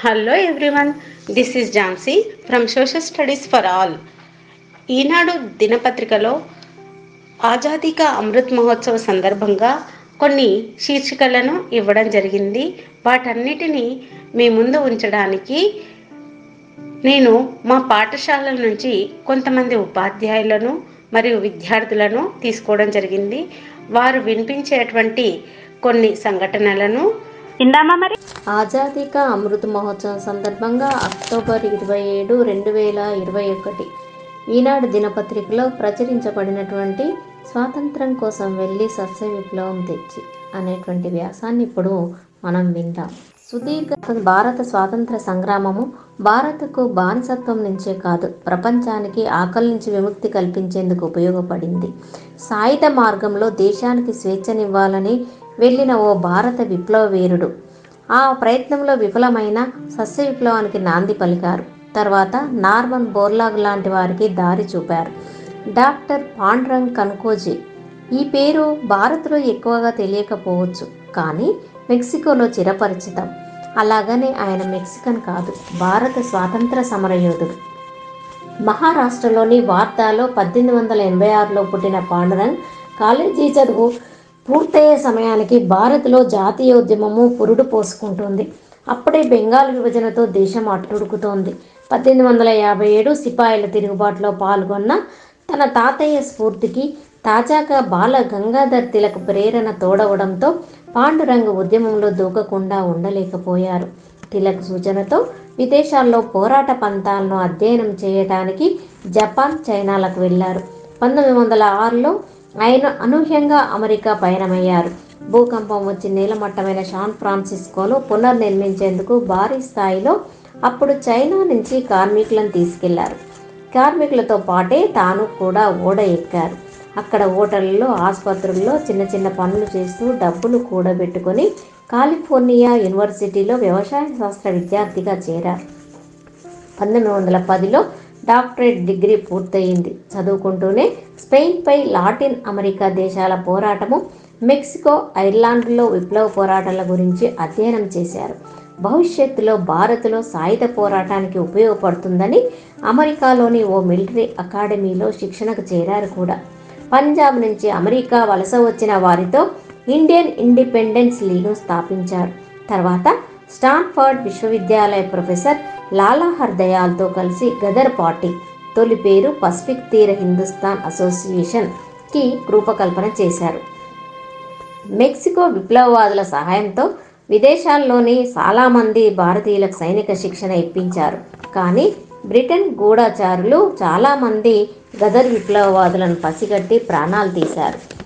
Hello everyone this is Jhansi from social studies for all Eenadu దినపత్రికలో ఆజాదీ కా అమృత్ మహోత్సవ సందర్భంగా కొన్ని శీర్షికలను ఇవ్వడం జరిగింది. వాటన్నిటినీ మీ ముందు ఉంచడానికి నేను మా పాఠశాలల నుంచి కొంతమంది ఉపాధ్యాయులను మరియు విద్యార్థులను తీసుకోవడం జరిగింది. వారు వినిపించేటువంటి కొన్ని సంఘటనలను తిందామా మరి? ఆజాదీ అమృత్ మహోత్సవం సందర్భంగా అక్టోబర్ ఇరవై ఏడు రెండు వేల ఇరవై ఒకటి. ఈనాడు దినపత్రికలో ప్రచురించబడినటువంటి స్వాతంత్రం కోసం వెళ్ళి సస్య విప్లవం తెచ్చి అనేటువంటి వ్యాసాన్ని ఇప్పుడు మనం విందాం. సుదీర్ఘ భారత స్వాతంత్ర సంగ్రామము భారత్కు బానిసత్వం నుంచే కాదు ప్రపంచానికి ఆకలి నుంచి విముక్తి కల్పించేందుకు ఉపయోగపడింది. సాయుధ మార్గంలో దేశానికి స్వేచ్ఛనివ్వాలని వెళ్ళిన ఓ భారత విప్లవ వీరుడు ఆ ప్రయత్నంలో విఫలమైన సస్య విప్లవానికి నాంది పలికారు. తర్వాత నార్మన్ బోర్లాగ్ లాంటి వారికి దారి చూపారు. డాక్టర్ పాండ్రంగ్ కన్కోజీ. ఈ పేరు భారత్లో ఎక్కువగా తెలియకపోవచ్చు కానీ మెక్సికోలో చిరపరిచితం. అలాగనే ఆయన మెక్సికన్ కాదు భారత స్వాతంత్ర సమరయోధుడు. మహారాష్ట్రలోని వార్తాలో పద్దెనిమిది వందల ఎనభై ఆరులో పుట్టిన పాండురంగ్ కాలేజీ చదువు పూర్తయ్యే సమయానికి భారత్లో జాతీయోద్యమము పురుడు పోసుకుంటుంది. అప్పుడే బెంగాల్ విభజనతో దేశం అట్టుడుకుతోంది. పద్దెనిమిది వందల యాభై ఏడు సిపాయిల తిరుగుబాటులో పాల్గొన్న తన తాతయ్య స్ఫూర్తికి తాజాగా బాల గంగాధర్ తిలక్ ప్రేరణ తోడవడంతో పాండురంగ ఉద్యమంలో దూకకుండా ఉండలేకపోయారు. తిలక్ సూచనతో విదేశాల్లో పోరాట పంతాలను అధ్యయనం చేయడానికి జపాన్ చైనాలకు వెళ్ళారు పంతొమ్మిది వందల ఆరులో ఆయన అనూహ్యంగా అమెరికా పయనమయ్యారు. భూకంపం వచ్చి నీలమట్టమైన శాన్ ఫ్రాన్సిస్కోను పునర్నిర్మించేందుకు భారీ స్థాయిలో అప్పుడు చైనా నుంచి కార్మికులను తీసుకెళ్ళారు. కార్మికులతో పాటే తాను కూడా ఓడ ఎక్కారు. అక్కడ హోటళ్ళలో ఆసుపత్రుల్లో చిన్న చిన్న పనులు చేస్తూ డబ్బులు కూడబెట్టుకొని కాలిఫోర్నియా యూనివర్సిటీలో వ్యవసాయ శాస్త్ర విద్యార్థిగా చేరారు. పంతొమ్మిది వందల పదిలో డాక్టరేట్ డిగ్రీ పూర్తయింది. చదువుకుంటూనే స్పెయిన్పై లాటిన్ అమెరికా దేశాల పోరాటము మెక్సికో ఐర్లాండ్లో విప్లవ పోరాటాల గురించి అధ్యయనం చేశారు. భవిష్యత్తులో భారత్లో సాయుధ పోరాటానికి ఉపయోగపడుతుందని అమెరికాలోని ఓ మిలిటరీ అకాడమీలో శిక్షణకు చేరారు కూడా. పంజాబ్ నుంచి అమెరికా వలస వచ్చిన వారితో ఇండియన్ ఇండిపెండెన్స్ లీగ్ను స్థాపించారు. తర్వాత స్టాన్ఫర్డ్ విశ్వవిద్యాలయ ప్రొఫెసర్ లాలా హర్దయాల్తో కలిసి గదర్ పార్టీ తొలి పేరు పసిఫిక్ తీర హిందుస్థాన్ అసోసియేషన్కి రూపకల్పన చేశారు. మెక్సికో విప్లవవాదుల సహాయంతో విదేశాల్లోని చాలామంది భారతీయులకు సైనిక శిక్షణ ఇప్పించారు. కానీ బ్రిటన్ గూఢాచారులు చాలామంది గదర్ విప్లవవాదులను పసిగట్టి ప్రాణాలు తీశారు.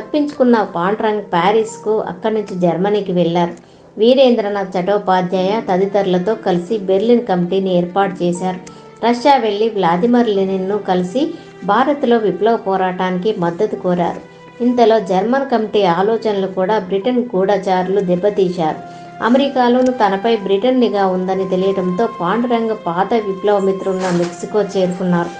తప్పించుకున్న పాండ్రంగ్ ప్యారిస్కు అక్కడి నుంచి జర్మనీకి వెళ్ళారు వీరేంద్రనాథ్ చటోపాధ్యాయ తదితరులతో కలిసి బెర్లిన్ కమిటీని ఏర్పాటు చేశారు. రష్యా వెళ్ళి వ్లాదిమిర్ లెనిన్ను కలిసి భారత్లో విప్లవ పోరాటానికి మద్దతు కోరారు. ఇంతలో జర్మన్ కమిటీ ఆలోచనలు కూడా బ్రిటన్ గూఢచారులు దెబ్బతీశారు. అమెరికాలోను తనపై బ్రిటన్ నిఘా ఉందని తెలియడంతో పాండురంగ పాత విప్లవ మిత్రున్న మెక్సికో చేరుకున్నారు.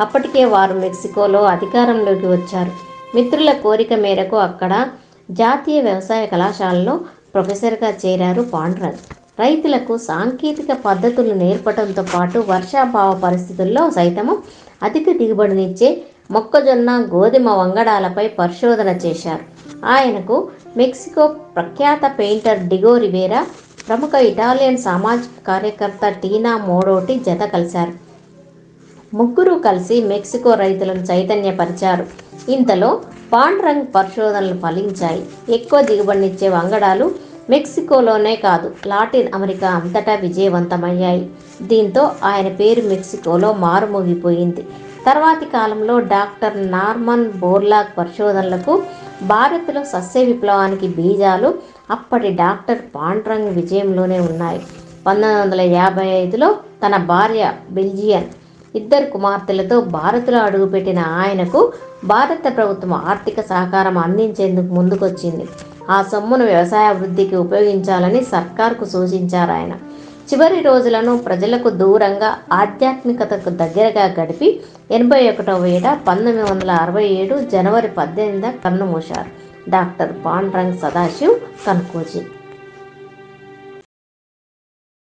అప్పటికే వారు మెక్సికోలో అధికారంలోకి వచ్చారు. మిత్రుల కోరిక మేరకు అక్కడ జాతీయ వ్యవసాయ కళాశాలలో ప్రొఫెసర్గా చేరారు పాండ్రన్. రైతులకు సాంకేతిక పద్ధతులు నేర్పడంతో పాటు వర్షాభావ పరిస్థితుల్లో సైతము అధిక దిగుబడినిచ్చే మొక్కజొన్న గోధుమ వంగడాలపై పరిశోధన చేశారు. ఆయనకు మెక్సికో ప్రఖ్యాత పెయింటర్ డిగో రివేరా ప్రముఖ ఇటాలియన్ సామాజిక కార్యకర్త టీనా మోడోటి జత కలిశారు. ముగ్గురు కలిసి మెక్సికో రైతులను చైతన్యపరిచారు. ఇంతలో పాండ్రంగ్ పరిశోధనలు ఫలించాయి. ఎక్కువ దిగుబడినిచ్చే వంగడాలు మెక్సికోలోనే కాదు లాటిన్ అమెరికా అంతటా విజయవంతమయ్యాయి. దీంతో ఆయన పేరు మెక్సికోలో మారుమోగిపోయింది. తర్వాతి కాలంలో డాక్టర్ నార్మన్ బోర్లాగ్ పరిశోధనలకు భారత్లో సస్య విప్లవానికి బీజాలు అప్పటి డాక్టర్ పాండ్రంగ్ విజయంలోనే ఉన్నాయి. పంతొమ్మిది వందల యాభై ఐదులో తన భార్య బెల్జియన్ ఇద్దరు కుమార్తెలతో భారత్లో అడుగుపెట్టిన ఆయనకు భారత ప్రభుత్వం ఆర్థిక సహకారం అందించేందుకు ముందుకొచ్చింది. ఆ సొమ్మును వ్యవసాయ అభివృద్ధికి ఉపయోగించాలని సర్కార్కు సూచించారు ఆయన. చివరి రోజులను ప్రజలకు దూరంగా ఆధ్యాత్మికతకు దగ్గరగా గడిపి ఎనభై ఒకటవ ఏట పంతొమ్మిది వందల అరవై ఏడు జనవరి పద్దెనిమిది కన్నుమూశారు. డాక్టర్ పాండ్రంగ్ సదాశివ్ కన్కోజీ